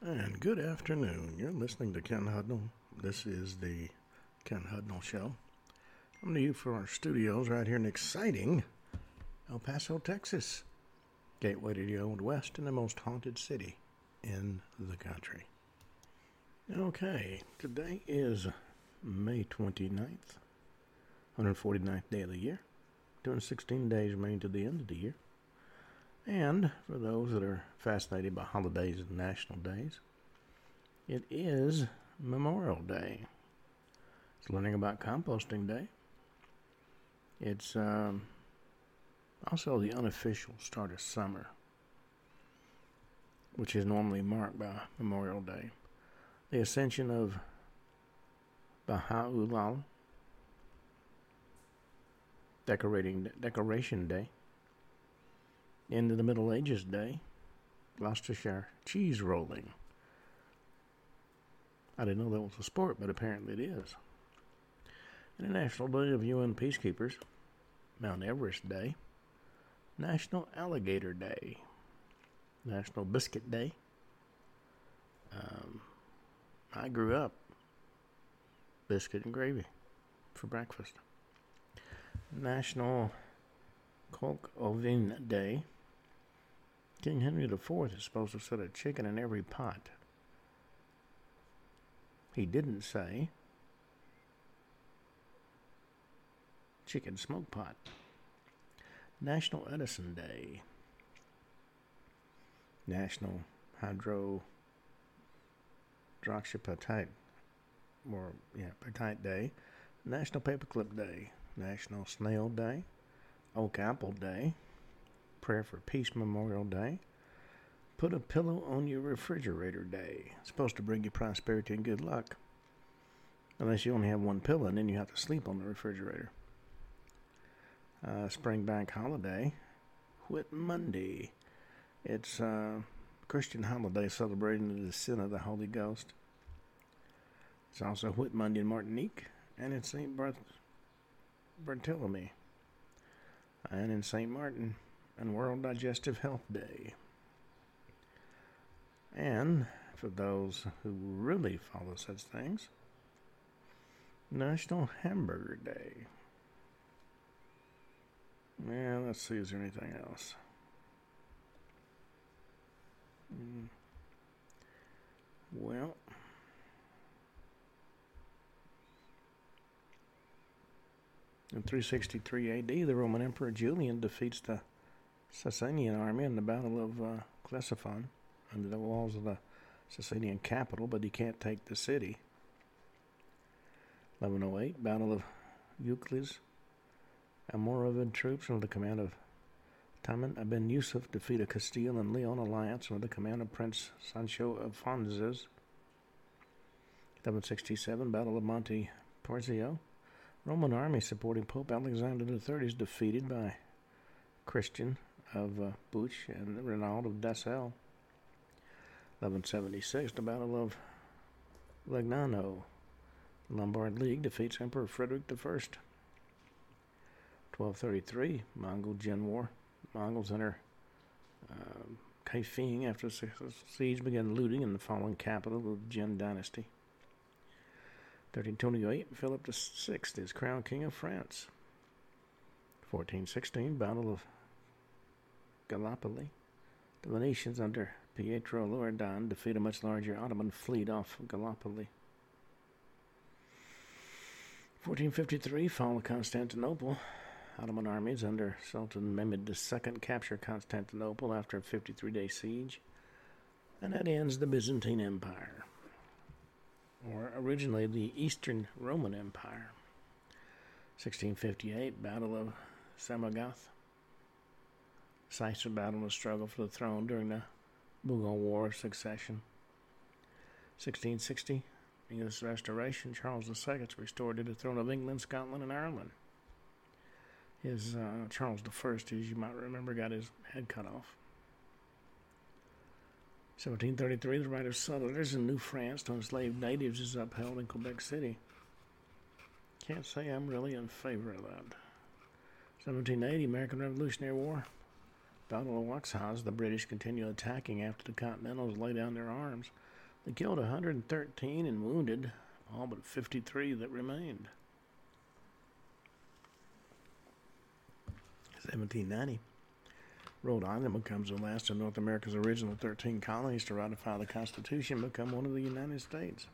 And good afternoon. You're listening to Ken Hudnall. This is the Ken Hudnall Show. I'm to you from our studios right here in exciting El Paso, Texas. Gateway to the Old West and the most haunted city in the country. Okay, today is May 29th, 149th day of the year. 216 days remaining to the end of the year. And for those that are fascinated by holidays and national days, it is Memorial Day. It's learning about composting day. It's um, also the unofficial start of summer, which is normally marked by Memorial Day. The ascension of Baha'u'llah, decorating decoration day into the Middle Ages day, Gloucestershire cheese rolling. I didn't know that was a sport, but apparently it is. International Day of UN Peacekeepers, Mount Everest Day, National Alligator Day, National Biscuit Day. Um, I grew up biscuit and gravy for breakfast. National Coq au Vin Day. King Henry IV is supposed to set a chicken in every pot. He didn't say chicken smoke pot. National Edison Day. National Hydro Hydroxyapatite or yeah, Apatite Day. National Paperclip Day. National Snail Day. Oak Apple Day. Prayer for Peace Memorial Day. Put a pillow on your refrigerator day. It's supposed to bring you prosperity and good luck. Unless you only have one pillow and then you have to sleep on the refrigerator. Uh, Spring Bank Holiday. Whit Monday. It's a uh, Christian holiday celebrating the descent of the Holy Ghost. It's also Whit Monday in Martinique and in St. Bartholomew and in St. Martin and World Digestive Health Day. And for those who really follow such things, National Hamburger Day. Yeah, let's see, is there anything else? Mm. Well, In 363 AD, the Roman Emperor Julian defeats the Sasanian army in the Battle of uh, Ctesiphon under the walls of the Sasanian capital, but he can't take the city. 1108, Battle of Euclides. Almoravid troops under the command of Tamim ibn Yusuf defeat a Castile and Leon alliance under the command of Prince Sancho of Fonzes. 1167, Battle of Monte Porzio. Roman army supporting Pope Alexander III is defeated by Christian of uh, Buch and Renaud of Dassel. 1176, the Battle of Legnano. Lombard League defeats Emperor Frederick I. 1233, Mongol Jin War. Mongols enter uh, Kaifeng after the siege began looting in the fallen capital of the Jin dynasty. 1328, Philip VI is crowned King of France. 1416, Battle of Gallipoli. The Venetians under Pietro Loredan defeat a much larger Ottoman fleet off Gallipoli. 1453, fall of Constantinople. Ottoman armies under Sultan Mehmed II capture Constantinople after a 53 day siege, and that ends the Byzantine Empire or originally the Eastern Roman Empire. 1658, Battle of Samugarh. Decisive battle and struggle for the throne during the Bougon War of Succession. 1660, English Restoration, Charles II is restored to the throne of England, Scotland, and Ireland. His uh, Charles I, as you might remember, got his head cut off. 1733, the right of settlers in New France to enslave natives is upheld in Quebec City. Can't say I'm really in favor of that. 1780, American Revolutionary War. Battle of Waxhaws, the British continued attacking after the Continentals laid down their arms. They killed 113 and wounded all but 53 that remained. 1790. Rhode Island becomes the last of North America's original 13 colonies to ratify the Constitution and become one of the United States.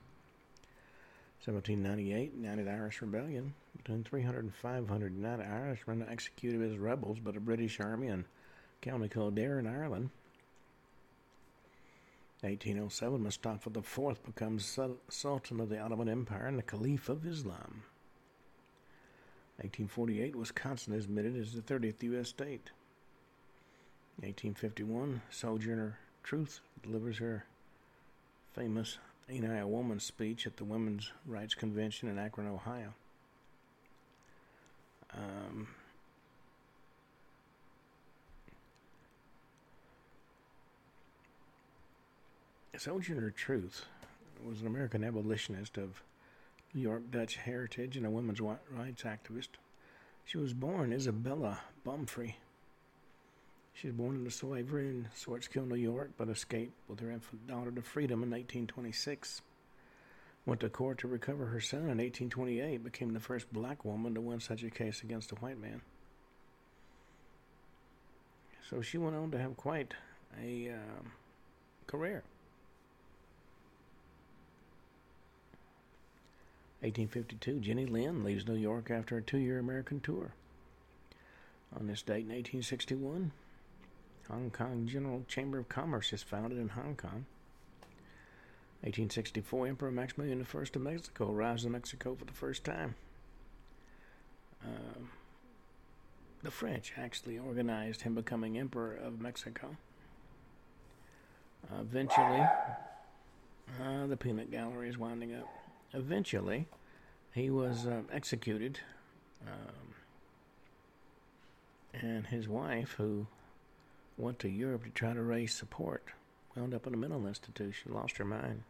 1798, United Irish Rebellion. Between 300 and 500 United Irishmen executed as rebels by the British Army in County Kildare in Ireland. 1807, Mustafa IV becomes Sultan of the Ottoman Empire and the Caliph of Islam. 1848, Wisconsin is admitted as the 30th U.S. state. 1851, Sojourner Truth delivers her famous Ain't I a Woman speech at the Women's Rights Convention in Akron, Ohio. Um, Sojourner Truth was an American abolitionist of New York Dutch heritage and a women's rights activist. She was born Isabella Baumfree. She was born into slavery in Swartekill, New York, but escaped with her infant daughter to freedom in 1826. Went to court to recover her son in 1828, became the first black woman to win such a case against a white man. So she went on to have quite a uh, career. 1852, Jenny Lind leaves New York after a two year American tour. On this date in 1861, Hong Kong General Chamber of Commerce is founded in Hong Kong. 1864, Emperor Maximilian I of Mexico arrives in Mexico for the first time. Uh, the French actually organized him becoming Emperor of Mexico. Uh, eventually, uh, the peanut gallery is winding up. Eventually, he was uh, executed, um, and his wife, who went to Europe to try to raise support, wound up in a mental institution, lost her mind.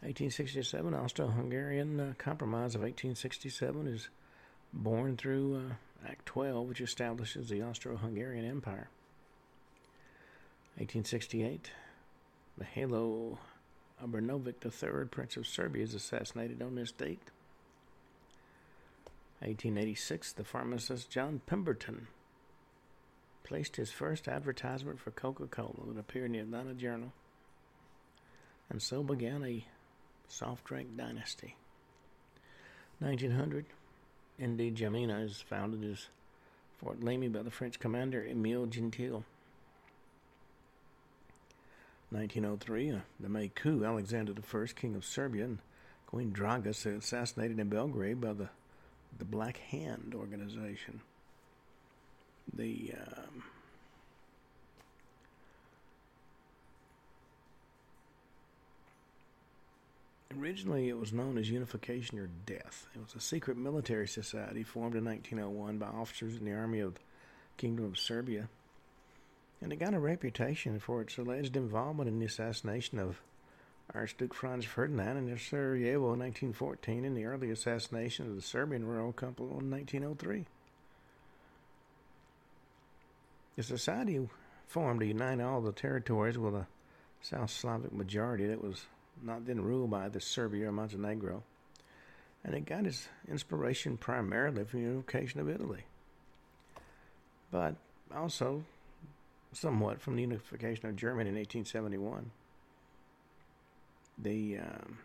1867, Austro-Hungarian uh, Compromise of 1867 is born through uh, Act 12, which establishes the Austro-Hungarian Empire. 1868, Mihailo Obrenović III, Prince of Serbia, is assassinated on this date. 1886, the pharmacist John Pemberton placed his first advertisement for Coca Cola that appeared in the Atlanta Journal. And so began a soft drink dynasty. 1900, N'Djamena is founded as Fort Lamy by the French commander Emile Gentil. 1903, uh, the May coup, Alexander I, king of Serbia, and Queen Draga assassinated in Belgrade by the the Black Hand organization the um, Originally, it was known as Unification or Death. It was a secret military society formed in 1901 by officers in the army of the Kingdom of Serbia. And it got a reputation for its alleged involvement in the assassination of Archduke Franz Ferdinand in Sarajevo in 1914 and the early assassination of the Serbian royal couple in 1903. The society formed to unite all the territories with a South Slavic majority that was not then ruled by the Serbia or Montenegro, and it got its inspiration primarily from the unification of Italy, but also somewhat from the unification of Germany in 1871. The um,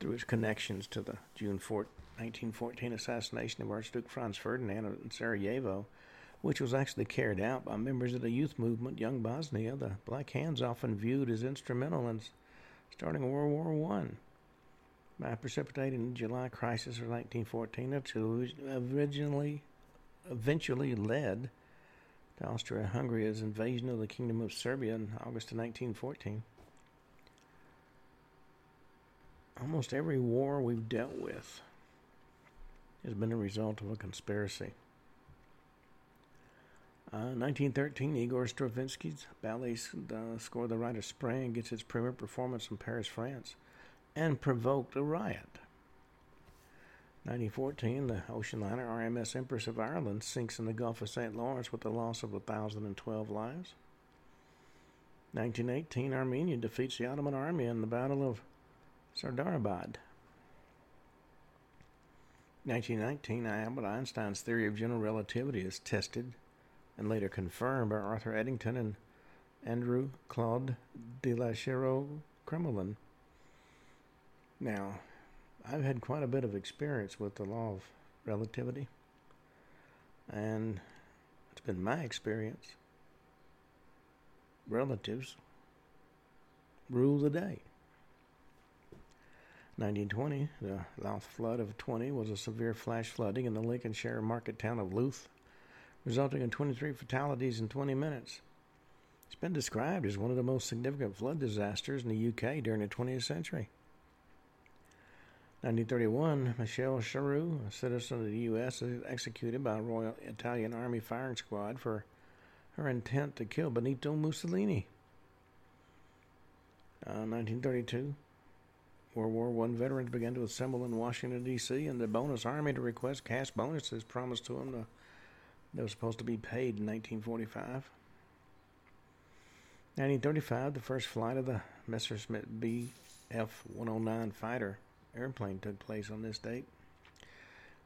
through its connections to the June 4, 1914 assassination of Archduke Franz Ferdinand in Sarajevo, which was actually carried out by members of the youth movement Young Bosnia, the Black Hands often viewed as instrumental in starting World War One by precipitating the July crisis of 1914, which originally, eventually led to Austria-Hungary's invasion of the Kingdom of Serbia in August of 1914. Almost every war we've dealt with has been a result of a conspiracy. 1913, uh, Igor Stravinsky's ballet uh, score The Rite of Spring gets its premiere performance in Paris, France, and provoked a riot. 1914, the ocean liner RMS Empress of Ireland sinks in the Gulf of St. Lawrence with the loss of 1,012 lives. 1918, Armenia defeats the Ottoman army in the Battle of Sardarabad. 1919, Albert Einstein's theory of general relativity is tested and later confirmed by Arthur Eddington and Andrew Claude de la Chaux-Crumlin. Now, I've had quite a bit of experience with the law of relativity, and it's been my experience. Relatives rule the day. 1920, the Louth flood of 20 was a severe flash flooding in the Lincolnshire market town of Louth, resulting in 23 fatalities in 20 minutes. It's been described as one of the most significant flood disasters in the UK during the 20th century. 1931, Michele Schirru, a citizen of the U.S., is executed by a Royal Italian Army firing squad for her intent to kill Benito Mussolini. Uh, 1932, World War I veterans began to assemble in Washington, D.C., and the bonus army to request cash bonuses promised to them that was supposed to be paid in 1945. 1935, the first flight of the Messerschmitt Bf 109 fighter airplane took place on this date.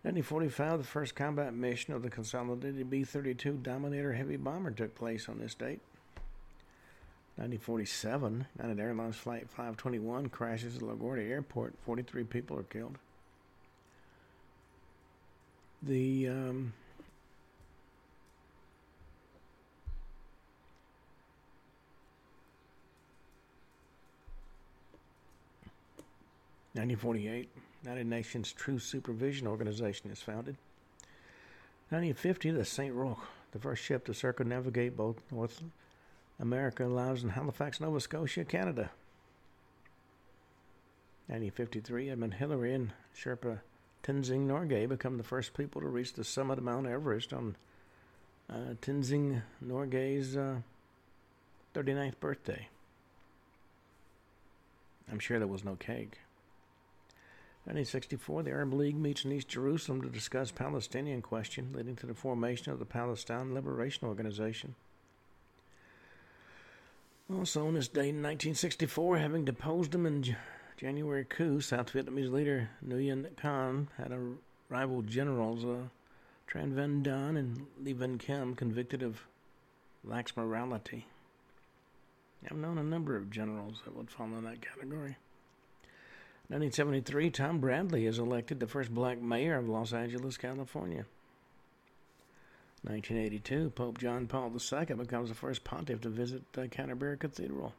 1945, the first combat mission of the consolidated B 32 Dominator heavy bomber took place on this date. 1947, United Airlines Flight 521 crashes at LaGuardia Airport. 43 people are killed. The um, 1948, United Nations Truce Supervision Organization is founded. 1950, the St. Roch, the first ship to circumnavigate both North America, lies in Halifax, Nova Scotia, Canada. 1953, Edmund Hillary and Sherpa Tenzing Norgay become the first people to reach the summit of Mount Everest on uh, Tenzing Norgay's uh, 39th birthday. I'm sure there was no cake. 1964, the Arab League meets in East Jerusalem to discuss Palestinian question, leading to the formation of the Palestine Liberation Organization. Also, on this date in 1964, having deposed him in January coup, South Vietnamese leader Nguyen Khanh had a rival generals, uh, Tran Van Don and Le Van Kim, convicted of lax morality. I've known a number of generals that would fall in that category. 1973, Tom Bradley is elected the first black mayor of Los Angeles, California. 1982, Pope John Paul II becomes the first pontiff to visit uh, Canterbury Cathedral.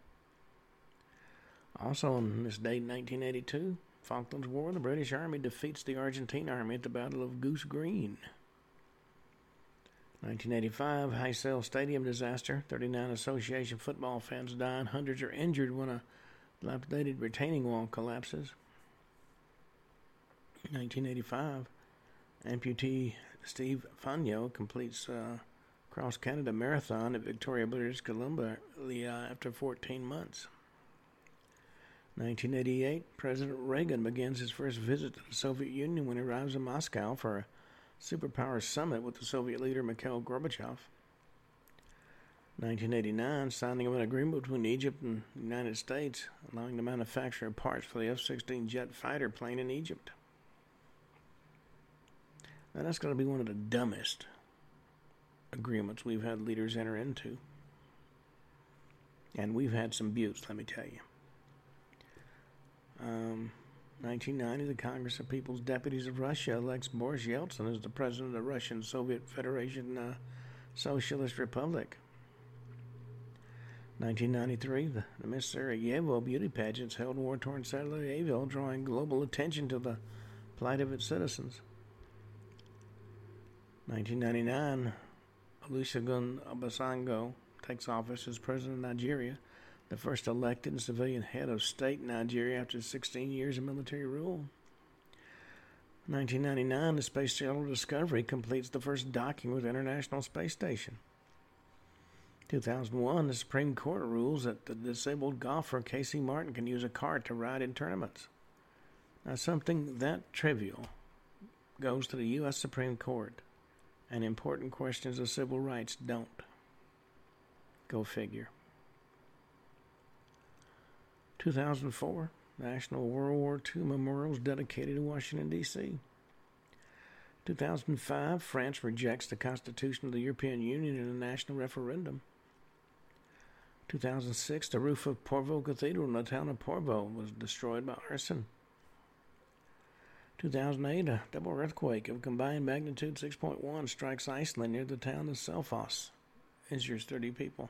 Also on this date, 1982, Falklands War, the British Army defeats the Argentine Army at the Battle of Goose Green. 1985, Heysel Stadium disaster. 39 association football fans die and hundreds are injured when a dilapidated retaining wall collapses. 1985, amputee Steve Fonyo completes uh, cross Canada marathon at Victoria, British Columbia after 14 months. 1988, President Reagan begins his first visit to the Soviet Union when he arrives in Moscow for a superpower summit with the Soviet leader Mikhail Gorbachev. 1989, signing of an agreement between Egypt and the United States allowing the manufacture of parts for the F 16 jet fighter plane in Egypt. Now, that's going to be one of the dumbest agreements we've had leaders enter into. And we've had some buttes, let me tell you. Um, 1990, the Congress of People's Deputies of Russia elects Boris Yeltsin as the president of the Russian Soviet Federation uh, Socialist Republic. 1993, the, the Miss Sarajevo beauty pageants held war-torn Sarajevo, drawing global attention to the plight of its citizens. 1999, Olusegun Obasanjo takes office as president of Nigeria, the first elected civilian head of state in Nigeria after 16 years of military rule. 1999, the Space Shuttle Discovery completes the first docking with International Space Station. 2001, the Supreme Court rules that the disabled golfer Casey Martin can use a cart to ride in tournaments. Now, something that trivial goes to the U.S. Supreme Court, and important questions of civil rights don't. Go figure. 2004, National World War II Memorials dedicated in Washington, D.C. 2005, France rejects the Constitution of the European Union in a national referendum. 2006, the roof of Porvoo Cathedral in the town of Porvoo was destroyed by arson. 2008, a double earthquake of combined magnitude 6.1 strikes Iceland near the town of Selfoss, injures 30 people.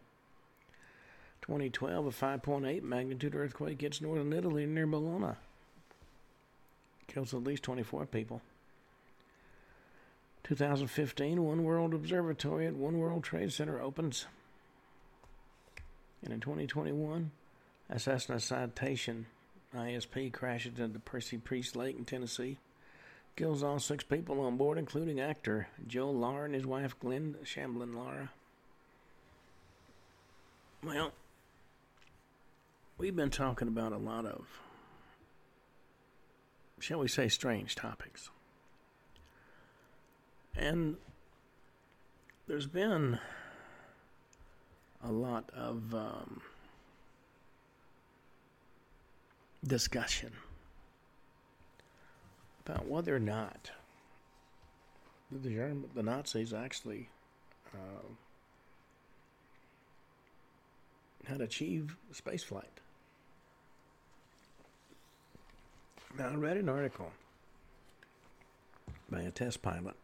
2012, a 5.8 magnitude earthquake hits northern Italy near Bologna, kills at least 24 people. 2015, One World Observatory at One World Trade Center opens. And in 2021, a Citation ISP crashes into Percy Priest Lake in Tennessee. Kills all six people on board, including actor Joe Lara and his wife Gwen Shamblin Lara. Well, we've been talking about a lot of, shall we say, strange topics. And there's been a lot of um, discussion about whether or not the, German, the Nazis actually uh, had achieved spaceflight. Now, I read an article by a test pilot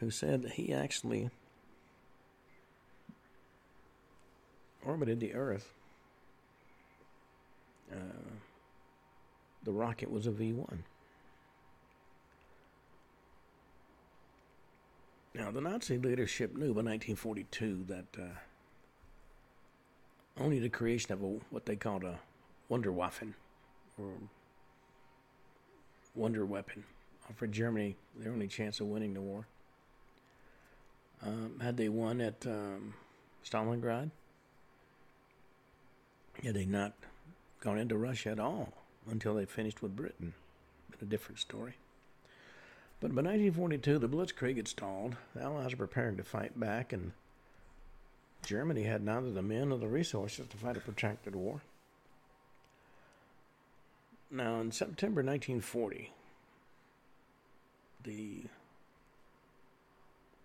who said that he actually orbited the Earth. Uh, the rocket was a V 1. Now, the Nazi leadership knew by 1942 that uh, only the creation of a, what they called a Wunderwaffen, or wonder weapon, offered Germany their only chance of winning the war. Um, had they won at um, Stalingrad, had they not gone into Russia at all until they finished with Britain, been a different story. But by 1942, the Blitzkrieg had stalled. The Allies were preparing to fight back, and Germany had neither the men nor the resources to fight a protracted war. Now, in September 1940, the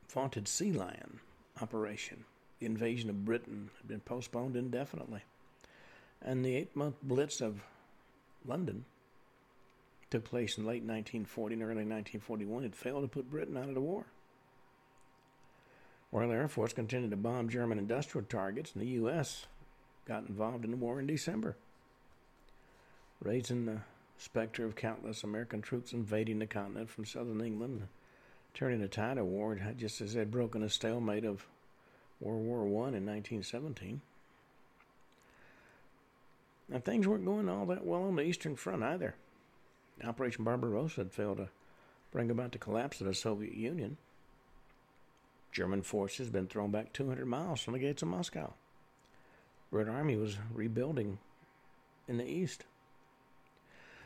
vaunted Sea Lion operation, the invasion of Britain, had been postponed indefinitely. And the eight month blitz of London took place in late 1940 and early 1941. It failed to put Britain out of the war. Royal Air Force continued to bomb German industrial targets, and the U.S. got involved in the war in December, raising the specter of countless American troops invading the continent from southern England turning the tide of war, just as they'd broken a stalemate of World War One in 1917. Now, things weren't going all that well on the Eastern Front either. Operation Barbarossa had failed to bring about the collapse of the Soviet Union. German forces had been thrown back 200 miles from the gates of Moscow. Red Army was rebuilding in the east.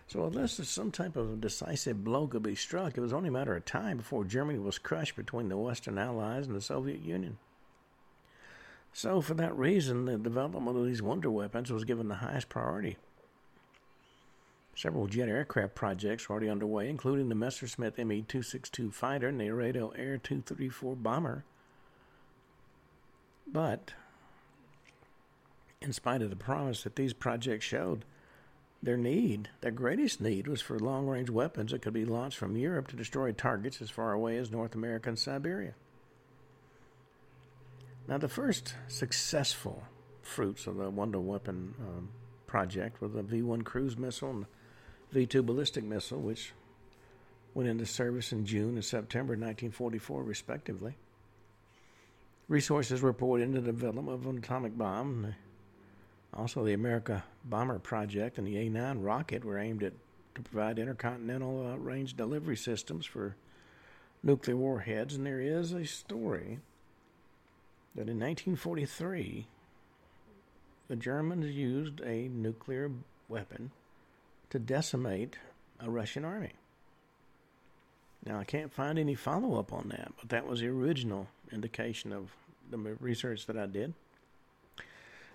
So, unless some type of decisive blow could be struck, it was only a matter of time before Germany was crushed between the Western Allies and the Soviet Union. So, for that reason, the development of these wonder weapons was given the highest priority. Several jet aircraft projects were already underway, including the Messerschmitt Me 262 fighter and the Arado Air 234 bomber. But, in spite of the promise that these projects showed, their need, their greatest need, was for long range weapons that could be launched from Europe to destroy targets as far away as North America and Siberia. Now, the first successful fruits of the Wonder Weapon um, project were the V 1 cruise missile and V 2 ballistic missile, which went into service in June and September 1944, respectively. Resources were poured into the development of an atomic bomb. Also, the America Bomber Project and the A 9 rocket were aimed at to provide intercontinental uh, range delivery systems for nuclear warheads. And there is a story that in 1943, the Germans used a nuclear weapon to decimate a Russian army. Now, I can't find any follow up on that, but that was the original indication of the research that I did.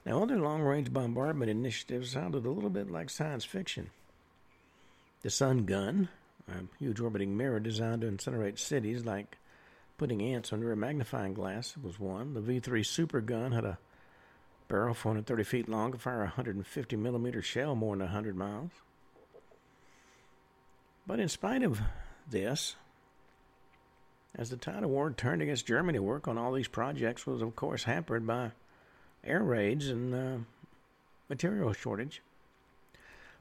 Now, other long range bombardment initiatives sounded a little bit like science fiction. The Sun Gun, a huge orbiting mirror designed to incinerate cities like putting ants under a magnifying glass, was one. The V 3 Super Gun had a barrel 430 feet long, could fire a 150 millimeter shell more than 100 miles. But in spite of this, as the tide of war turned against Germany, work on all these projects was, of course, hampered by air raids and uh, material shortage.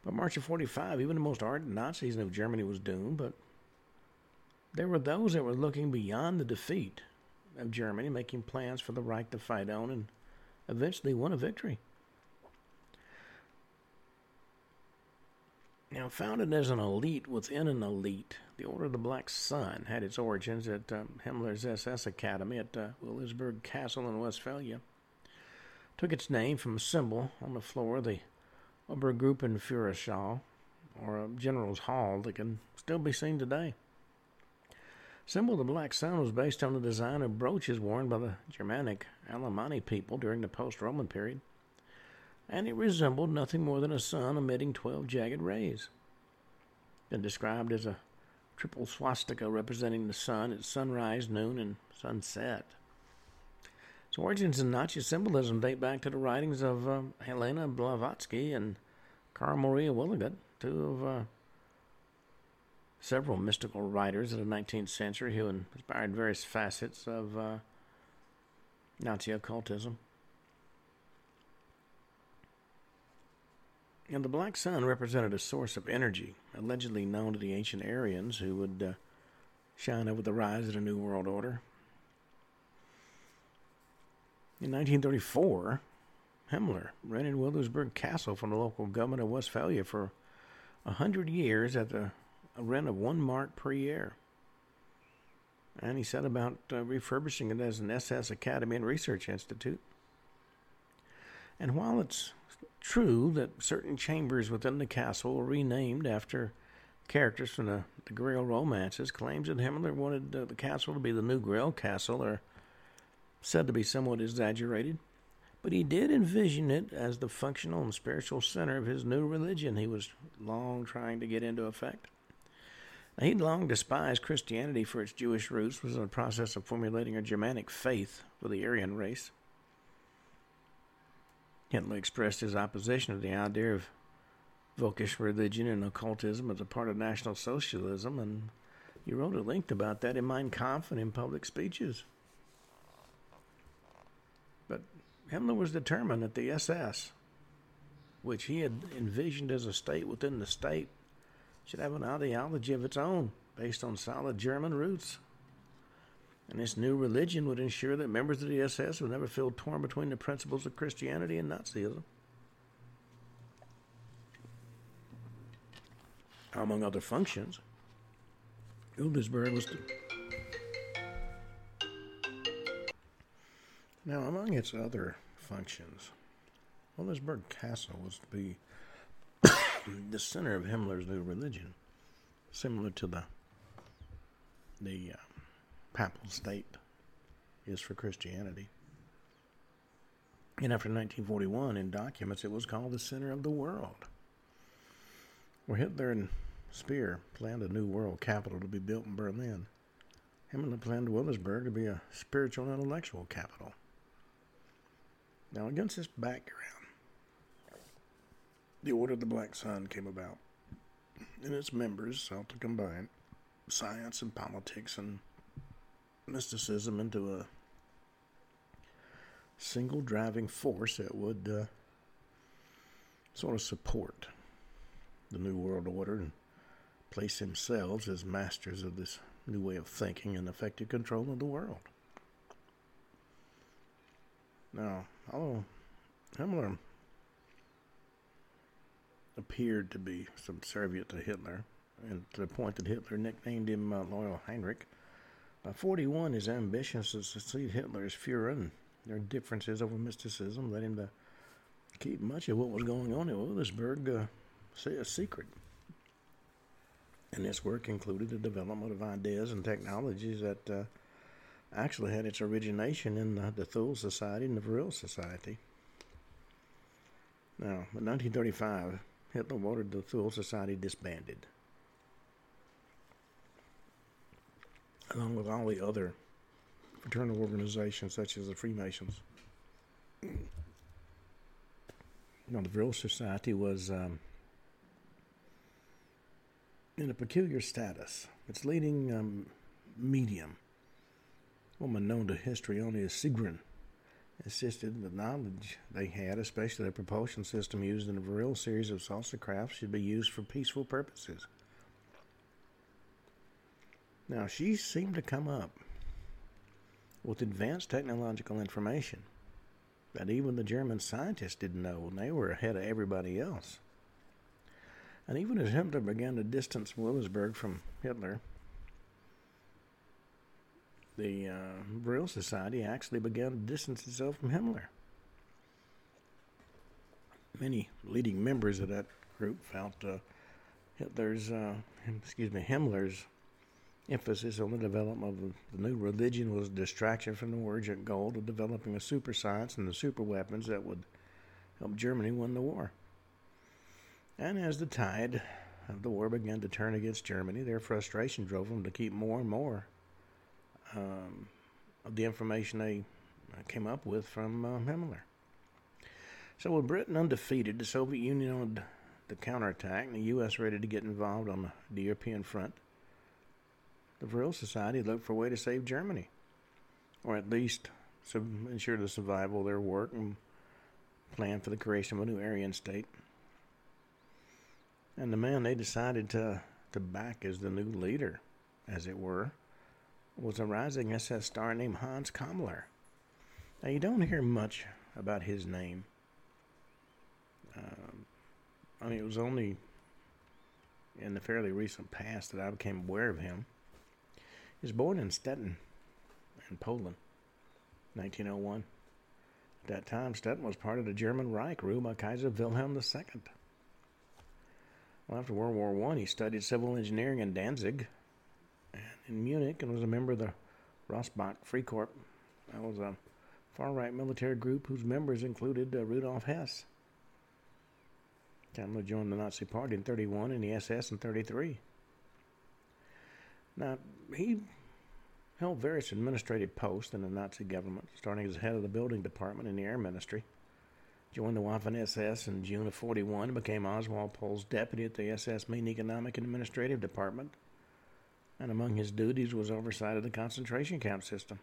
By March of 45, even the most ardent Nazis knew Germany was doomed, but there were those that were looking beyond the defeat of Germany, making plans for the Reich to fight on and eventually won a victory. Now, founded as an elite within an elite, the Order of the Black Sun had its origins at um, Himmler's SS Academy at uh, Wewelsburg Castle in Westphalia took its name from a symbol on the floor of the Obergruppenführersaal, or a general's hall that can still be seen today. Symbol of the Black Sun was based on the design of brooches worn by the Germanic Alemanni people during the post-Roman period, and it resembled nothing more than a sun emitting twelve jagged rays. Been described as a triple swastika representing the sun at sunrise, noon, and sunset. Its origins in Nazi symbolism date back to the writings of uh, Helena Blavatsky and Carl Maria Wiligut, two of uh, several mystical writers of the 19th century who inspired various facets of uh, Nazi occultism. And the black sun represented a source of energy, allegedly known to the ancient Aryans, who would uh, shine over the rise of the New World Order. In 1934, Himmler rented Wewelsburg Castle from the local government of Westphalia for a hundred years at the, a rent of one mark per year. And he set about uh, refurbishing it as an SS Academy and Research Institute. And while it's true that certain chambers within the castle were renamed after characters from the, the Grail romances, claims that Himmler wanted uh, the castle to be the New Grail Castle are said to be somewhat exaggerated, but he did envision it as the functional and spiritual center of his new religion he was long trying to get into effect. He'd long despised Christianity for its Jewish roots, was in the process of formulating a Germanic faith for the Aryan race. Hitler expressed his opposition to the idea of Völkisch religion and occultism as a part of National Socialism, and he wrote a link about that in Mein Kampf and in public speeches. But Himmler was determined that the SS, which he had envisioned as a state within the state, should have an ideology of its own based on solid German roots. And this new religion would ensure that members of the SS would never feel torn between the principles of Christianity and Nazism. Among other functions, Hildesberg was. To Now, among its other functions, Wewelsburg Castle was to be the center of Himmler's new religion, similar to the the uh, papal state is for Christianity. And after 1941, in documents, it was called the center of the world. Where Hitler and Speer planned a new world capital to be built in Berlin, Himmler planned Wewelsburg to be a spiritual and intellectual capital. Now, against this background, the Order of the Black Sun came about, and its members sought to combine science and politics and mysticism into a single driving force that would uh, sort of support the New World Order and place themselves as masters of this new way of thinking and effective control of the world. Now, although Himmler appeared to be subservient to Hitler, and to the point that Hitler nicknamed him uh, Loyal Heinrich, by 41, his ambitions to succeed Hitler as Fuhrer and their differences over mysticism led him to keep much of what was going on in Wewelsburg uh, a secret. And this work included the development of ideas and technologies that uh, actually had its origination in the, the Thule Society and the Vril Society. Now, in 1935, Hitler ordered the Thule Society disbanded, along with all the other fraternal organizations such as the Freemasons. Now, the Vril Society was um, in a peculiar status. Its leading um, medium, woman known to history only as Sigrun, insisted with knowledge they had, especially the propulsion system used in the Vril series of saucer crafts, should be used for peaceful purposes. Now, she seemed to come up with advanced technological information that even the German scientists didn't know, and they were ahead of everybody else. And even as Hitler began to distance Willisberg from Hitler, the uh, Vril Society actually began to distance itself from Himmler. Many leading members of that group felt uh, Hitler's, uh, excuse me, Himmler's emphasis on the development of the new religion was a distraction from the urgent goal of developing a super science and the super weapons that would help Germany win the war. And as the tide of the war began to turn against Germany, their frustration drove them to keep more and more um, of the information they uh, came up with from uh, Himmler. So, with Britain undefeated, the Soviet Union on the counterattack, and the U.S. ready to get involved on the European front, the Vril Society looked for a way to save Germany, or at least ensure the survival of their work and plan for the creation of a new Aryan state. And the man they decided to, to back as the new leader, as it were, was a rising SS star named Hans Kammler. Now, you don't hear much about his name. Um, I mean, it was only in the fairly recent past that I became aware of him. He was born in Stettin, in Poland, 1901. At that time, Stettin was part of the German Reich ruled by Kaiser Wilhelm II. Well, after World War I, he studied civil engineering in Danzig in Munich and was a member of the Rossbach Freikorps. That was a far right military group whose members included uh, Rudolf Hess. Kammler joined the Nazi Party in 31 and the SS in 33. Now, he held various administrative posts in the Nazi government, starting as head of the building department in the Air Ministry joined the Waffen SS in June of 41 and became Oswald Pohl's deputy at the SS Main Economic and Administrative Department. And among his duties was oversight of the concentration camp system.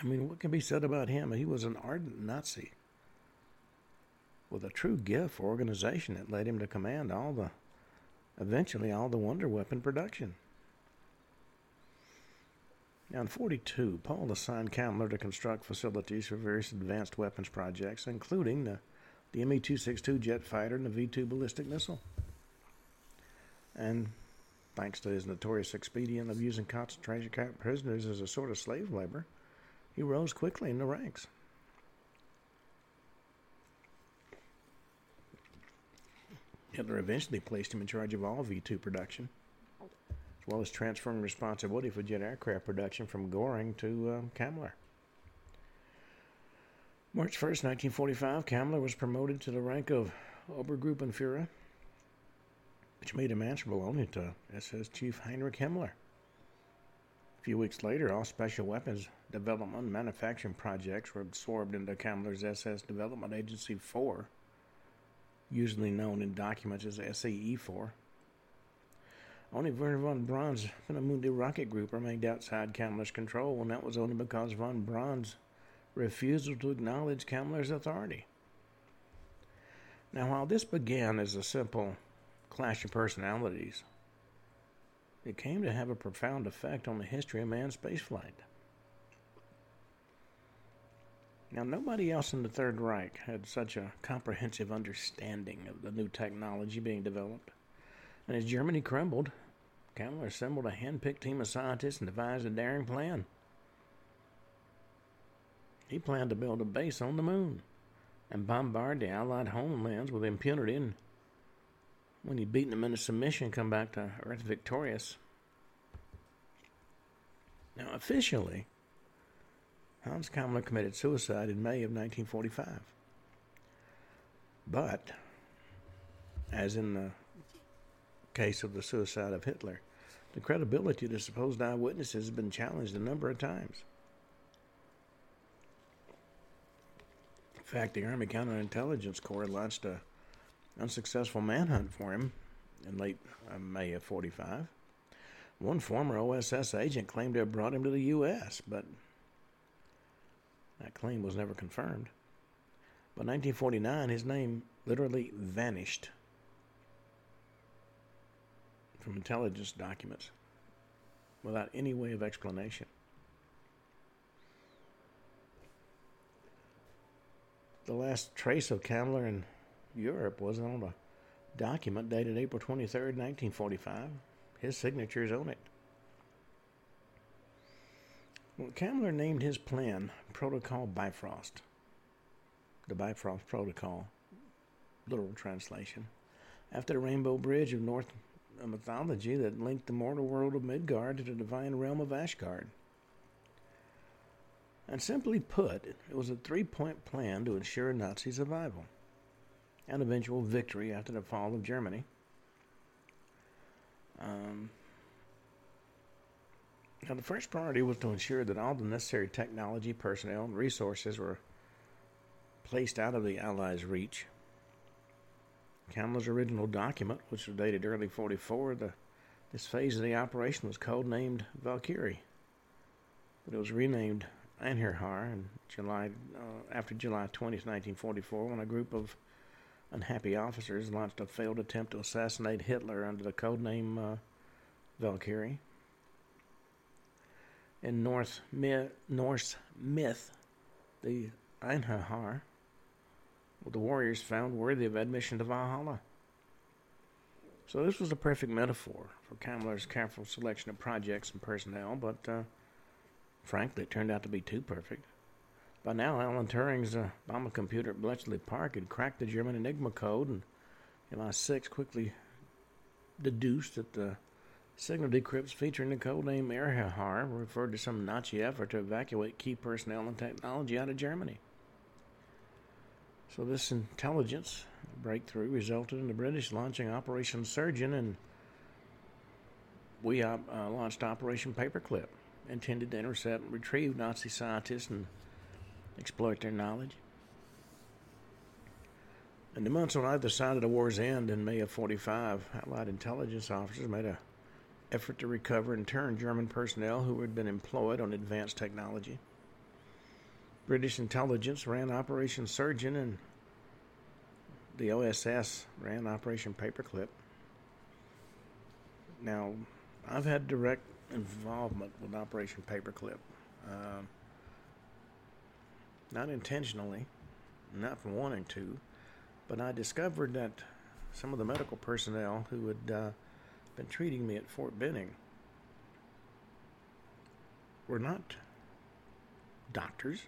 I mean, what can be said about him? He was an ardent Nazi with a true gift for organization that led him to command all the, eventually, all the wonder weapon production. Now, in 42, Pohl assigned Kammler to construct facilities for various advanced weapons projects, including the, the ME 262 jet fighter and the V 2 ballistic missile. And thanks to his notorious expedient of using concentration camp prisoners as a sort of slave labor, he rose quickly in the ranks. Hitler eventually placed him in charge of all V 2 production as well as transferring responsibility for jet aircraft production from Goring to um, Kammler. March 1st, 1945, Kammler was promoted to the rank of Obergruppenführer, which made him answerable only to SS Chief Heinrich Himmler. A few weeks later, all special weapons development and manufacturing projects were absorbed into Kammler's SS Development Agency 4, usually known in documents as SAE 4. Only Wernher von Braun's Peenemünde rocket group remained outside Kammler's control, and that was only because von Braun's refusal to acknowledge Kammler's authority. Now, while this began as a simple clash of personalities, it came to have a profound effect on the history of manned spaceflight. Now, nobody else in the Third Reich had such a comprehensive understanding of the new technology being developed. And as Germany crumbled, Kammler assembled a hand-picked team of scientists and devised a daring plan. He planned to build a base on the moon and bombard the Allied homelands with impunity and when he'd beaten them into submission, come back to Earth victorious. Now, officially, Hans Kammler committed suicide in May of 1945. But, as in the case of the suicide of Hitler, the credibility of the supposed eyewitnesses has been challenged a number of times. In fact, the Army Counterintelligence Corps launched a unsuccessful manhunt for him in late uh, May of 45. One former OSS agent claimed to have brought him to the U.S., but that claim was never confirmed. By 1949, his name literally vanished from intelligence documents without any way of explanation. The last trace of Kammler in Europe was on a document dated April 23, 1945. His signature is on it. Well, Kammler named his plan Protocol Bifrost. The Bifrost Protocol, literal translation, after the Rainbow Bridge of Norse uh, mythology that linked the mortal world of Midgard to the divine realm of Asgard. And simply put, it was a three point plan to ensure Nazi survival and eventual victory after the fall of Germany. Um, now, the first priority was to ensure that all the necessary technology, personnel, and resources were placed out of the Allies' reach. Kammler's original document, which was dated early 44, the, this phase of the operation was codenamed Valkyrie, but it was renamed Einherjar in July, uh, after July 20, 1944, when a group of unhappy officers launched a failed attempt to assassinate Hitler under the codename uh, Valkyrie. In North Norse myth, the Einherjar were the warriors found worthy of admission to Valhalla. So this was a perfect metaphor for Kammler's careful selection of projects and personnel, but uh, frankly, it turned out to be too perfect. By now, Alan Turing's uh, bomber computer at Bletchley Park had cracked the German Enigma code, and MI6 quickly deduced that the signal decrypts featuring the code name Einherjar referred to some Nazi effort to evacuate key personnel and technology out of Germany. So this intelligence breakthrough resulted in the British launching Operation Surgeon, and we uh, launched Operation Paperclip, intended to intercept and retrieve Nazi scientists and exploit their knowledge. In the months on either side of the war's end in May of 45, Allied intelligence officers made an effort to recover and turn German personnel who had been employed on advanced technology. British intelligence ran Operation Surgeon and the OSS ran Operation Paperclip. Now, I've had direct involvement with Operation Paperclip. Uh, not intentionally, not from wanting to, but I discovered that some of the medical personnel who had uh, been treating me at Fort Benning were not doctors.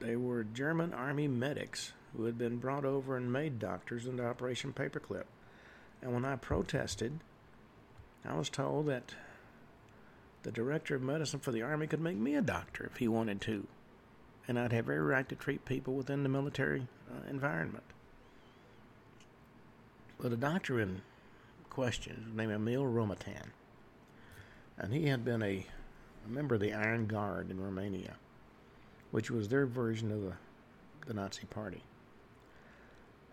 They were German army medics who had been brought over and made doctors into Operation Paperclip. And when I protested, I was told that the director of medicine for the army could make me a doctor if he wanted to and I'd have every right to treat people within the military uh, environment. But the doctor in question named Emil Romitan, and he had been a, a, member of the Iron Guard in Romania, which was their version of the, the Nazi Party.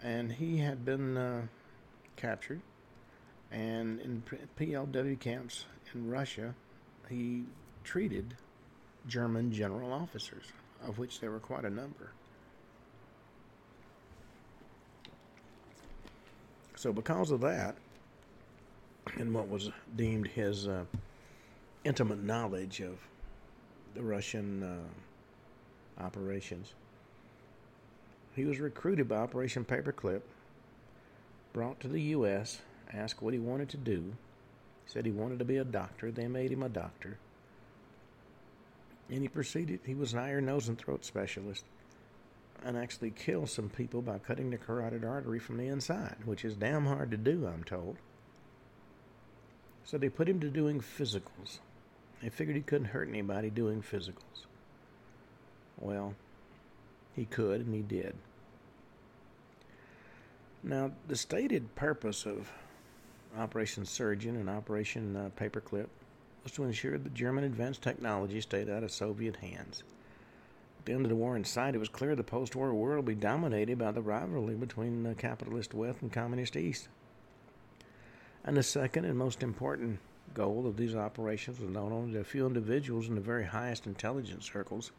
And he had been uh, captured, and in PLW camps in Russia, he treated German general officers of which there were quite a number. So, because of that, and what was deemed his uh, intimate knowledge of the Russian uh, operations, he was recruited by Operation Paperclip, brought to the U.S., asked what he wanted to do. He said he wanted to be a doctor. They made him a doctor. And he proceeded, he was an ear, nose, and throat specialist. and actually killed some people by cutting the carotid artery from the inside, which is damn hard to do, I'm told. So they put him to doing physicals. They figured he couldn't hurt anybody doing physicals. Well, he could, and he did. Now, the stated purpose of Operation Surgeon and Operation uh, Paperclip was to ensure that German advanced technology stayed out of Soviet hands. At the end of the war in sight, it was clear the post war world would be dominated by the rivalry between the capitalist West and communist East. And the second and most important goal of these operations was known only to a few individuals in the very highest intelligence circles.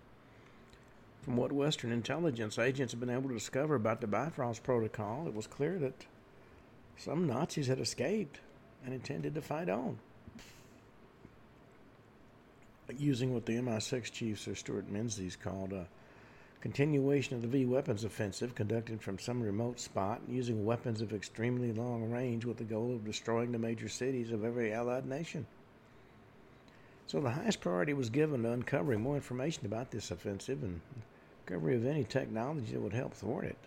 From what Western intelligence agents had been able to discover about the Bifrost Protocol, it was clear that some Nazis had escaped and intended to fight on. Using what the MI6 chief, Sir Stewart Menzies, called a continuation of the V weapons offensive conducted from some remote spot using weapons of extremely long range with the goal of destroying the major cities of every Allied nation. So the highest priority was given to uncovering more information about this offensive and discovery of any technology that would help thwart it.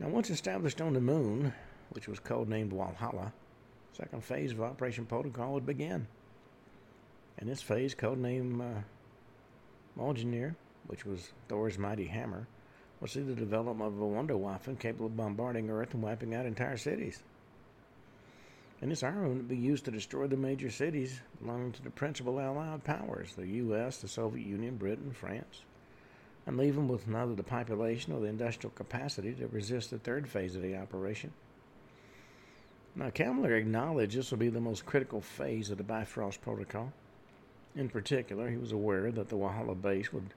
Now, once established on the moon, which was codenamed Walhalla, second phase of Operation Protocol would begin. And this phase, codenamed uh, which was Thor's mighty hammer, will see the development of a wonder weapon capable of bombarding Earth and wiping out entire cities. And this iron would be used to destroy the major cities belonging to the principal Allied powers the U.S., the Soviet Union, Britain, France, and leave them with neither the population or the industrial capacity to resist the third phase of the operation. Now, Kammler acknowledged this will be the most critical phase of the Bifrost Protocol. In particular, he was aware that the Walhalla base would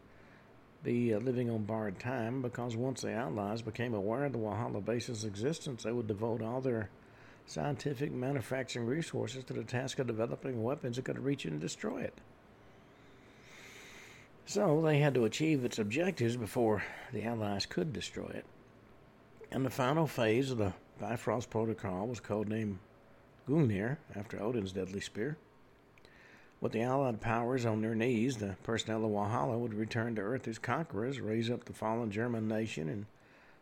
be uh, living on borrowed time because once the Allies became aware of the Walhalla base's existence, they would devote all their scientific manufacturing resources to the task of developing weapons that could reach and destroy it. So they had to achieve its objectives before the Allies could destroy it. And the final phase of the Bifrost Protocol was codenamed Gungnir, after Odin's deadly spear. With the Allied powers on their knees, the personnel of Walhalla would return to Earth as conquerors, raise up the fallen German nation, and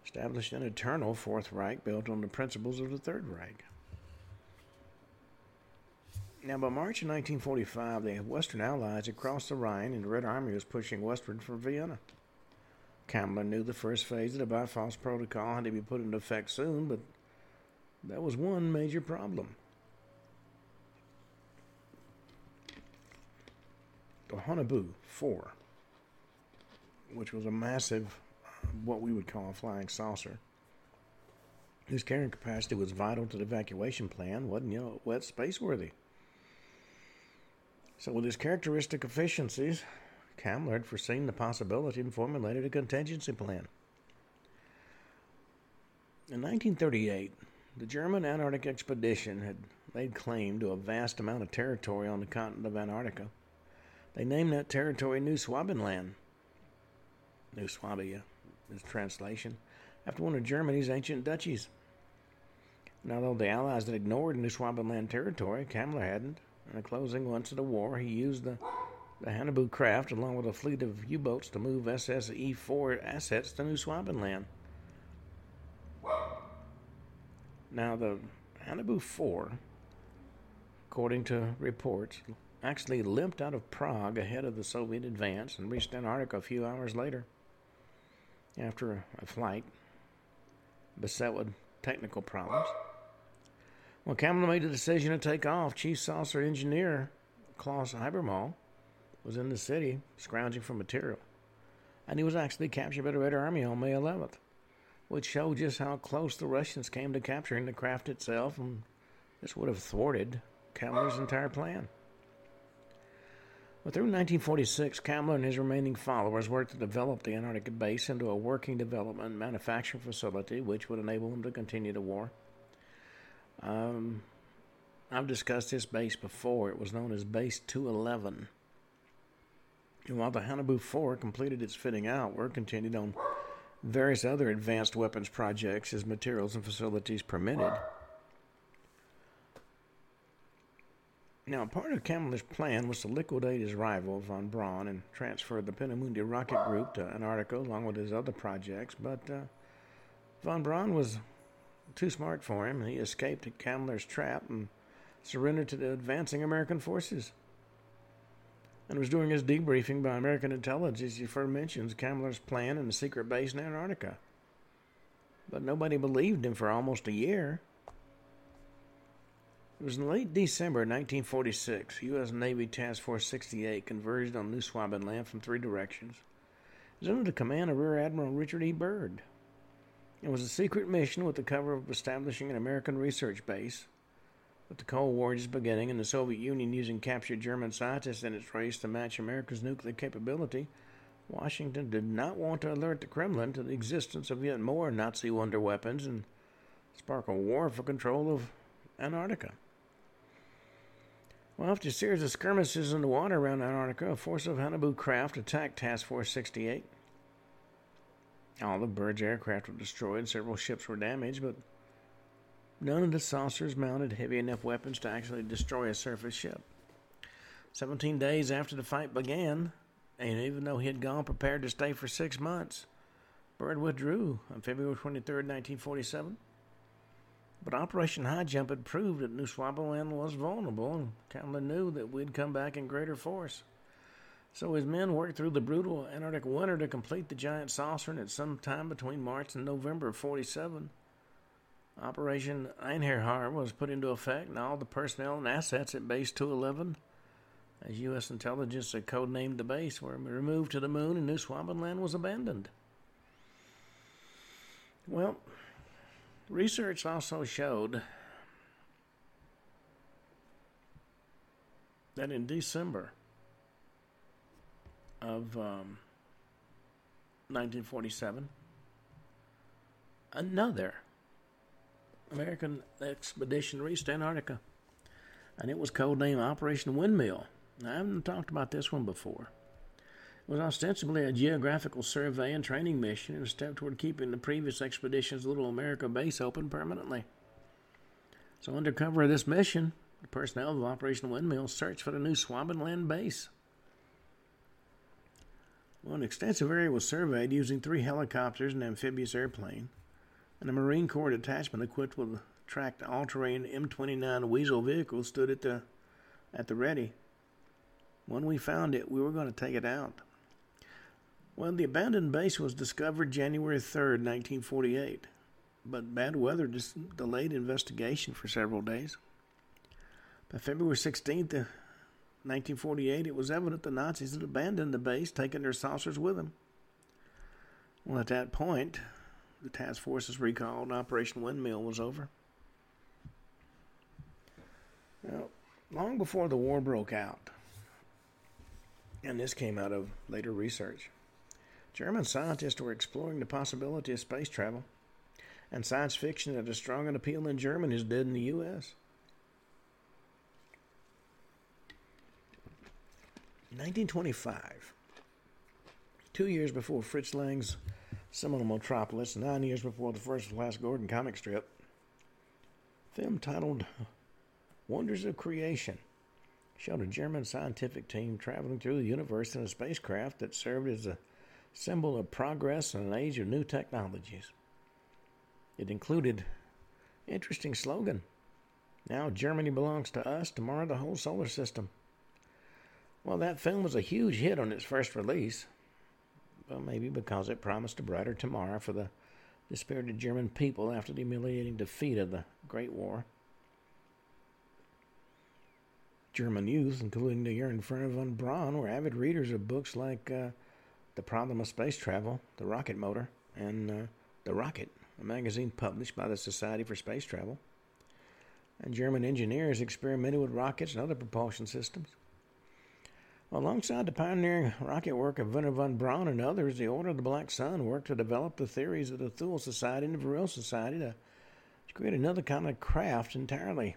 establish an eternal Fourth Reich built on the principles of the Third Reich. Now, by March of 1945, the Western Allies had crossed the Rhine, and the Red Army was pushing westward from Vienna. Kammler knew the first phase of the Bifrost Protocol had to be put into effect soon, but there was one major problem. Haunebu 4, which was a massive, what we would call a flying saucer, whose carrying capacity was vital to the evacuation plan, wasn't you know, wet space worthy. So, with his characteristic efficiencies, Kammler had foreseen the possibility and formulated a contingency plan. In 1938, the German Antarctic expedition had laid claim to a vast amount of territory on the continent of Antarctica they named that territory New Schwabenland. New Swabia is translation, after one of Germany's ancient duchies. And although the Allies had ignored New Schwabenland territory, Kammler hadn't. In the closing months of the war, he used the, the Haunebu craft along with a fleet of U boats to move SSE 4 assets to New Schwabenland. Now, the Haunebu 4, according to reports, actually limped out of Prague ahead of the Soviet advance and reached Antarctica a few hours later after a flight beset with technical problems. When Kammler made the decision to take off, Chief Saucer Engineer Klaus Habermohl was in the city scrounging for material, and he was actually captured by the Red Army on May 11th, which showed just how close the Russians came to capturing the craft itself, and this would have thwarted Kammler's entire plan. But through 1946, Kammler and his remaining followers worked to develop the Antarctic base into a working development manufacturing facility which would enable them to continue the war. Um, I've discussed this base before. It was known as Base 211. And while the Haunebu 4 completed its fitting out, work continued on various other advanced weapons projects as materials and facilities permitted. Now, part of Kammler's plan was to liquidate his rival, von Braun, and transfer the Peenemünde rocket group to Antarctica along with his other projects, but uh, von Braun was too smart for him. He escaped Kammler's trap and surrendered to the advancing American forces. And was doing his debriefing by American intelligence, he first mentions Kammler's plan in the secret base in Antarctica. But nobody believed him for almost a year. It was in late December 1946. U.S. Navy Task Force 68 converged on New Schwabenland from three directions. It was under the command of Rear Admiral Richard E. Byrd. It was a secret mission with the cover of establishing an American research base. With the Cold War just beginning and the Soviet Union using captured German scientists in its race to match America's nuclear capability, Washington did not want to alert the Kremlin to the existence of yet more Nazi wonder weapons and spark a war for control of Antarctica. Well, after a series of skirmishes in the water around Antarctica, a force of Haunebu craft attacked Task Force 68. All the Byrd's aircraft were destroyed, several ships were damaged, but none of the saucers mounted heavy enough weapons to actually destroy a surface ship. Seventeen days after the fight began, and even though he had gone prepared to stay for six months, Byrd withdrew on February 23, 1947. But Operation High Jump had proved that New Schwabenland was vulnerable, and Kammler knew that we'd come back in greater force. So his men worked through the brutal Antarctic winter to complete the giant saucer, at some time between March and November of 47, Operation Einherjar was put into effect, and all the personnel and assets at Base 211, as U.S. intelligence had codenamed the base, were removed to the moon, and New Schwabenland was abandoned. Well, Research also showed that in December of um, 1947, another American expedition reached Antarctica, and it was codenamed Operation Windmill. Now, I haven't talked about this one before was ostensibly a geographical survey and training mission and a step toward keeping the previous expedition's Little America base open permanently. So, under cover of this mission, the personnel of Operation Windmill searched for the new Schwabenland base. Well, an extensive area was surveyed using three helicopters and an amphibious airplane, and a Marine Corps detachment equipped with tracked all-terrain M29 Weasel vehicles stood at the at the ready. When we found it, we were going to take it out. Well, the abandoned base was discovered January 3rd, 1948, but bad weather just delayed investigation for several days. By February 16th, 1948, uh, it was evident the Nazis had abandoned the base, taking their saucers with them. Well, at that point, the task force was recalled and Operation Windmill was over. Now, long before the war broke out, and this came out of later research, German scientists were exploring the possibility of space travel, and science fiction had a strong appeal in Germany is dead in the U.S. 1925, two years before Fritz Lang's seminal Metropolis, nine years before the first Flash Gordon comic strip, film titled Wonders of Creation showed a German scientific team traveling through the universe in a spacecraft that served as a symbol of progress in an age of new technologies. It included interesting slogan. Now Germany belongs to us, tomorrow the whole solar system. Well, that film was a huge hit on its first release. Well, maybe because it promised a brighter tomorrow for the dispirited German people after the humiliating defeat of the Great War. German youth, including the year in front of von Braun, were avid readers of books like uh, the Problem of Space Travel, The Rocket Motor, and uh, The Rocket, a magazine published by the Society for Space Travel. And German engineers experimented with rockets and other propulsion systems. Alongside the pioneering rocket work of Wernher von Braun and others, the Order of the Black Sun worked to develop the theories of the Thule Society and the Vril Society to create another kind of craft entirely.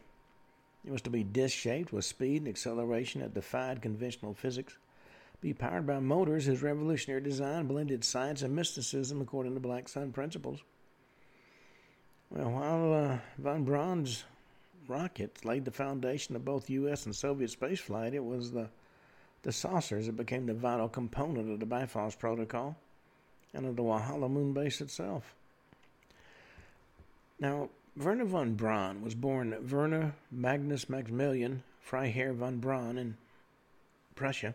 It was to be disc shaped with speed and acceleration that defied conventional physics be powered by motors whose revolutionary design blended science and mysticism according to Black Sun principles. Well, while uh, von Braun's rockets laid the foundation of both U.S. and Soviet spaceflight, it was the, the saucers that became the vital component of the Bifrost Protocol and of the Walhalla moon base itself. Now, Wernher von Braun was born Wernher Magnus Maximilian Freiherr von Braun in Prussia,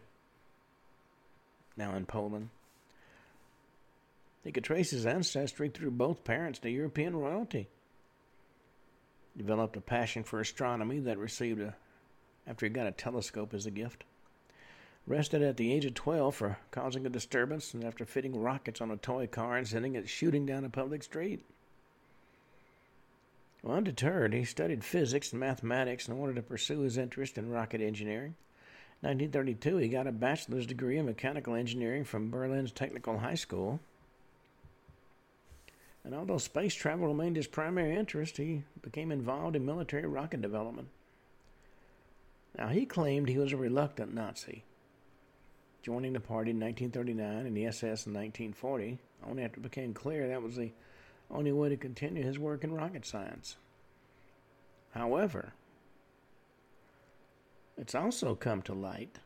now in Poland. He could trace his ancestry through both parents to European royalty. Developed a passion for astronomy that received a after he got a telescope as a gift. Arrested at the age of 12 for causing a disturbance and after fitting rockets on a toy car and sending it shooting down a public street. Undeterred, he studied physics and mathematics in order to pursue his interest in rocket engineering. In 1932, he got a bachelor's degree in mechanical engineering from Berlin's Technical High School. And although space travel remained his primary interest, he became involved in military rocket development. Now, he claimed he was a reluctant Nazi, joining the party in 1939 and the SS in 1940, only after it became clear that was the only way to continue his work in rocket science. However, it's also come to light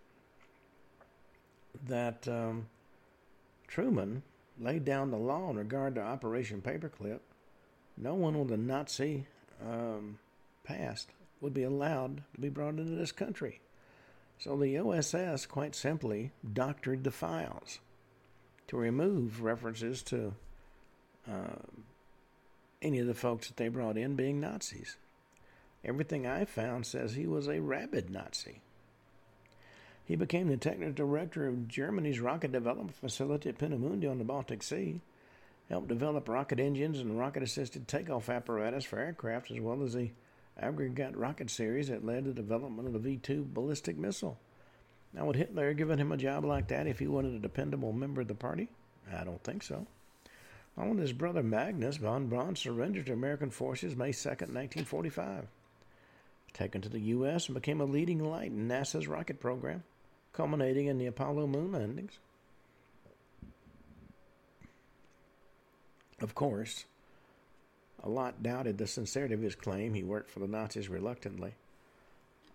that um, Truman laid down the law in regard to Operation Paperclip. No one with a Nazi um, past would be allowed to be brought into this country. So the OSS quite simply doctored the files to remove references to uh, any of the folks that they brought in being Nazis. Everything I found says he was a rabid Nazi. He became the technical director of Germany's rocket development facility at Peenemünde on the Baltic Sea, helped develop rocket engines and rocket assisted takeoff apparatus for aircraft, as well as the aggregate rocket series that led to the development of the V 2 ballistic missile. Now, would Hitler have given him a job like that if he wanted a dependable member of the party? I don't think so. On his brother Magnus von Braun surrendered to American forces May 2, 1945. Taken to the U.S. and became a leading light in NASA's rocket program, culminating in the Apollo moon landings. Of course, a lot doubted the sincerity of his claim he worked for the Nazis reluctantly.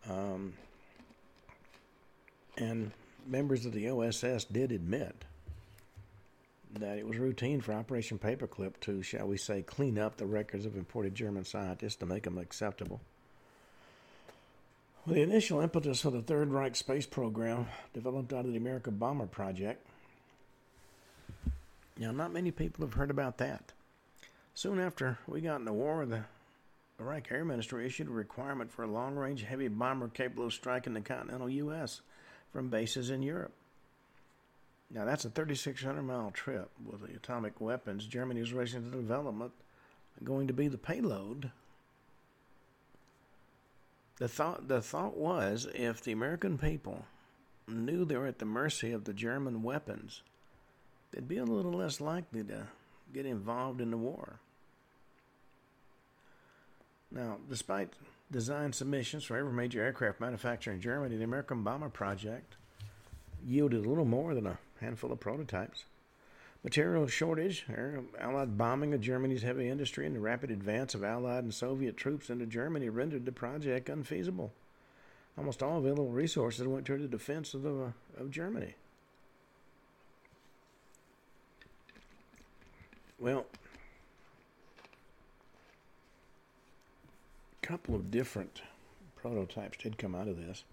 Um, and members of the OSS did admit that it was routine for Operation Paperclip to, shall we say, clean up the records of imported German scientists to make them acceptable. Well, the initial impetus for the Third Reich space program developed out of the American Bomber Project. Now, not many people have heard about that. Soon after we got in the war, the Reich Air Ministry issued a requirement for a long range heavy bomber capable of striking the continental U.S. from bases in Europe. Now, that's a 3,600 mile trip with the atomic weapons Germany was racing to development going to be the payload. The thought, the thought was if the American people knew they were at the mercy of the German weapons, they'd be a little less likely to get involved in the war. Now, despite design submissions for every major aircraft manufacturer in Germany, the American Bomber Project yielded a little more than a handful of prototypes. Material shortage, Allied bombing of Germany's heavy industry, and the rapid advance of Allied and Soviet troops into Germany rendered the project unfeasible. Almost all available resources went toward the defense of, the, of Germany. Well, a couple of different prototypes did come out of this.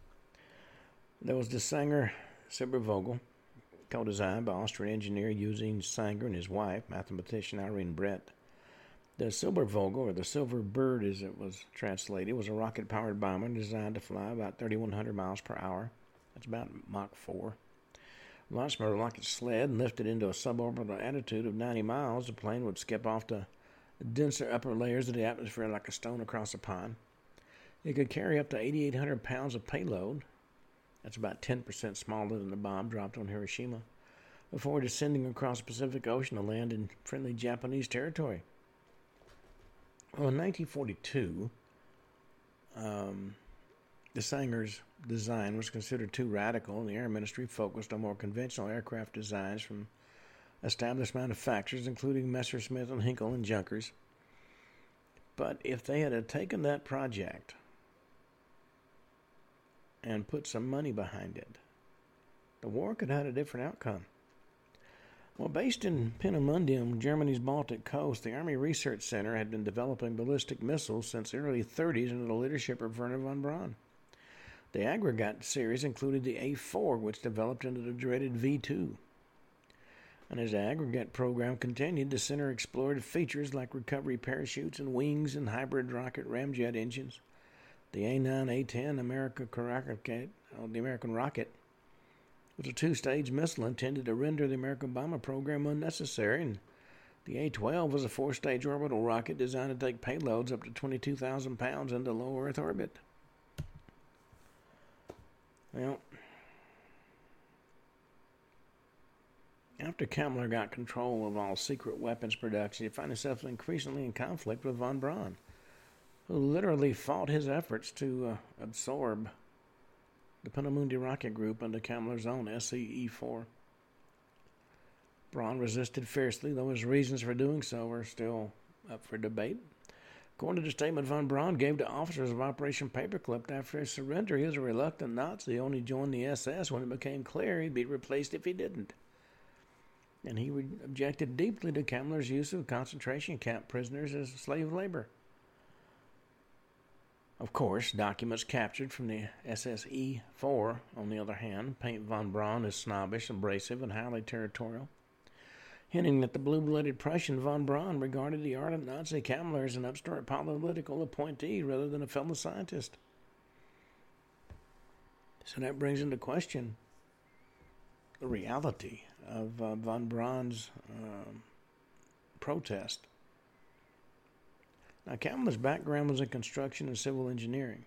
There was the Sanger Silbervogel, co-designed by Austrian engineer Eugene Sanger and his wife, mathematician Irene Bredt. The Silbervogel, or the Silver Bird as it was translated, was a rocket-powered bomber designed to fly about 3,100 miles per hour. That's about Mach 4. Launched from a rocket sled and lifted into a suborbital altitude of 90 miles, the plane would skip off the denser upper layers of the atmosphere like a stone across a pond. It could carry up to 8,800 pounds of payload, that's about 10% smaller than the bomb dropped on Hiroshima, before descending across the Pacific Ocean to land in friendly Japanese territory. Well, in 1942, um, the Sanger's design was considered too radical, and the Air Ministry focused on more conventional aircraft designs from established manufacturers, including Messerschmitt and Heinkel and Junkers. But if they had taken that project and put some money behind it, the war could have had a different outcome. Well, based in Peenemünde, Germany's Baltic coast, the Army Research Center had been developing ballistic missiles since the early 30s under the leadership of Wernher von Braun. The aggregate series included the A4, which developed into the dreaded V2. And as the aggregate program continued, the center explored features like recovery parachutes and wings and hybrid rocket ramjet engines. The A9 A10 America rocket, uh, the American rocket, was a two-stage missile intended to render the American bomber program unnecessary, and the A-12 was a four-stage orbital rocket designed to take payloads up to 22,000 pounds into low Earth orbit. Well, after Kammler got control of all secret weapons production, he found himself increasingly in conflict with von Braun, who literally fought his efforts to uh, absorb the Peenemünde rocket group under Kammler's own SCE-4. Braun resisted fiercely, though his reasons for doing so are still up for debate. According to the statement von Braun gave to officers of Operation Paperclip after his surrender, he was a reluctant Nazi, only joined the SS when it became clear he'd be replaced if he didn't. And he objected deeply to Kammler's use of concentration camp prisoners as slave labor. Of course, documents captured from the SSE 4, on the other hand, paint von Braun as snobbish, abrasive, and highly territorial hinting that the blue blooded Prussian von Braun regarded the ardent Nazi Kammler as an upstart political appointee rather than a fellow scientist. So that brings into question the reality of uh, von Braun's uh, protest. Now, Kammler's background was in construction and civil engineering.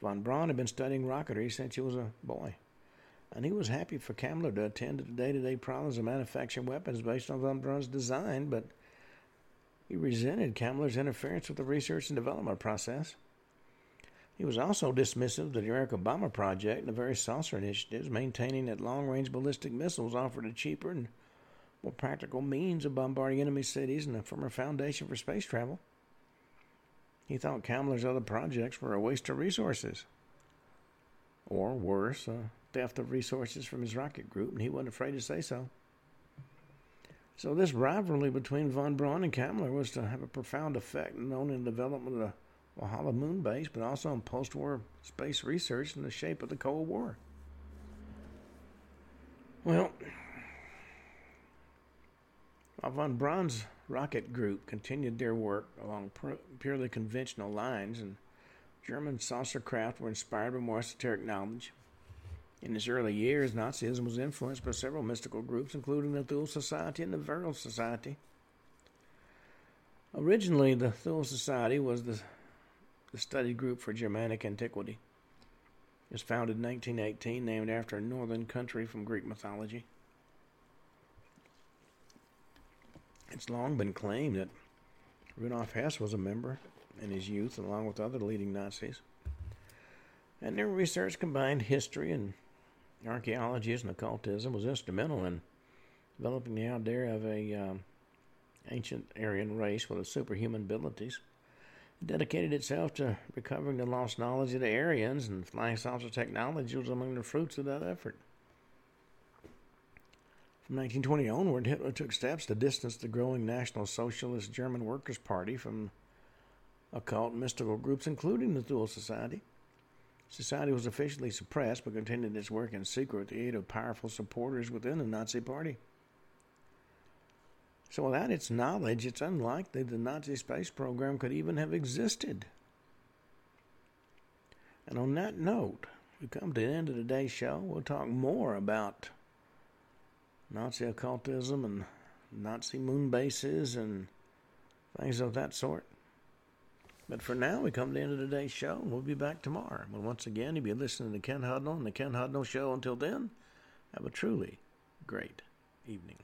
Von Braun had been studying rocketry since he was a boy and he was happy for Kammler to attend to the day-to-day problems of manufacturing weapons based on von Braun's design, but he resented Kammler's interference with the research and development process. He was also dismissive of the American bomber project and the various saucer initiatives, maintaining that long-range ballistic missiles offered a cheaper and more practical means of bombarding enemy cities and a firmer foundation for space travel. He thought Kammler's other projects were a waste of resources. Or worse, a theft of resources from his rocket group, and he wasn't afraid to say so. So this rivalry between von Braun and Kammler was to have a profound effect not only in the development of the Walhalla moon base, but also in post-war space research in the shape of the Cold War. Well, von Braun's rocket group continued their work along purely conventional lines, and German saucer craft were inspired by more esoteric knowledge, in his early years, Nazism was influenced by several mystical groups, including the Thule Society and the Vril Society. Originally, the Thule Society was the, the study group for Germanic antiquity. It was founded in 1918, named after a northern country from Greek mythology. It's long been claimed that Rudolf Hess was a member in his youth, along with other leading Nazis. And their research combined history and archaeology and occultism was instrumental in developing the idea of a um, ancient Aryan race with superhuman abilities. It dedicated itself to recovering the lost knowledge of the Aryans, and flying saucer technology was among the fruits of that effort. From 1920 onward, Hitler took steps to distance the growing National Socialist German Workers' Party from occult mystical groups, including the Thule Society. Society was officially suppressed but continued its work in secret with the aid of powerful supporters within the Nazi Party. So, without its knowledge, it's unlikely the Nazi space program could even have existed. And on that note, we come to the end of today's show. We'll talk more about Nazi occultism and Nazi moon bases and things of that sort. But for now, we come to the end of today's show, and we'll be back tomorrow. But once again, you'll be listening to Ken Hudnall and the Ken Hudnall Show. Until then, have a truly great evening.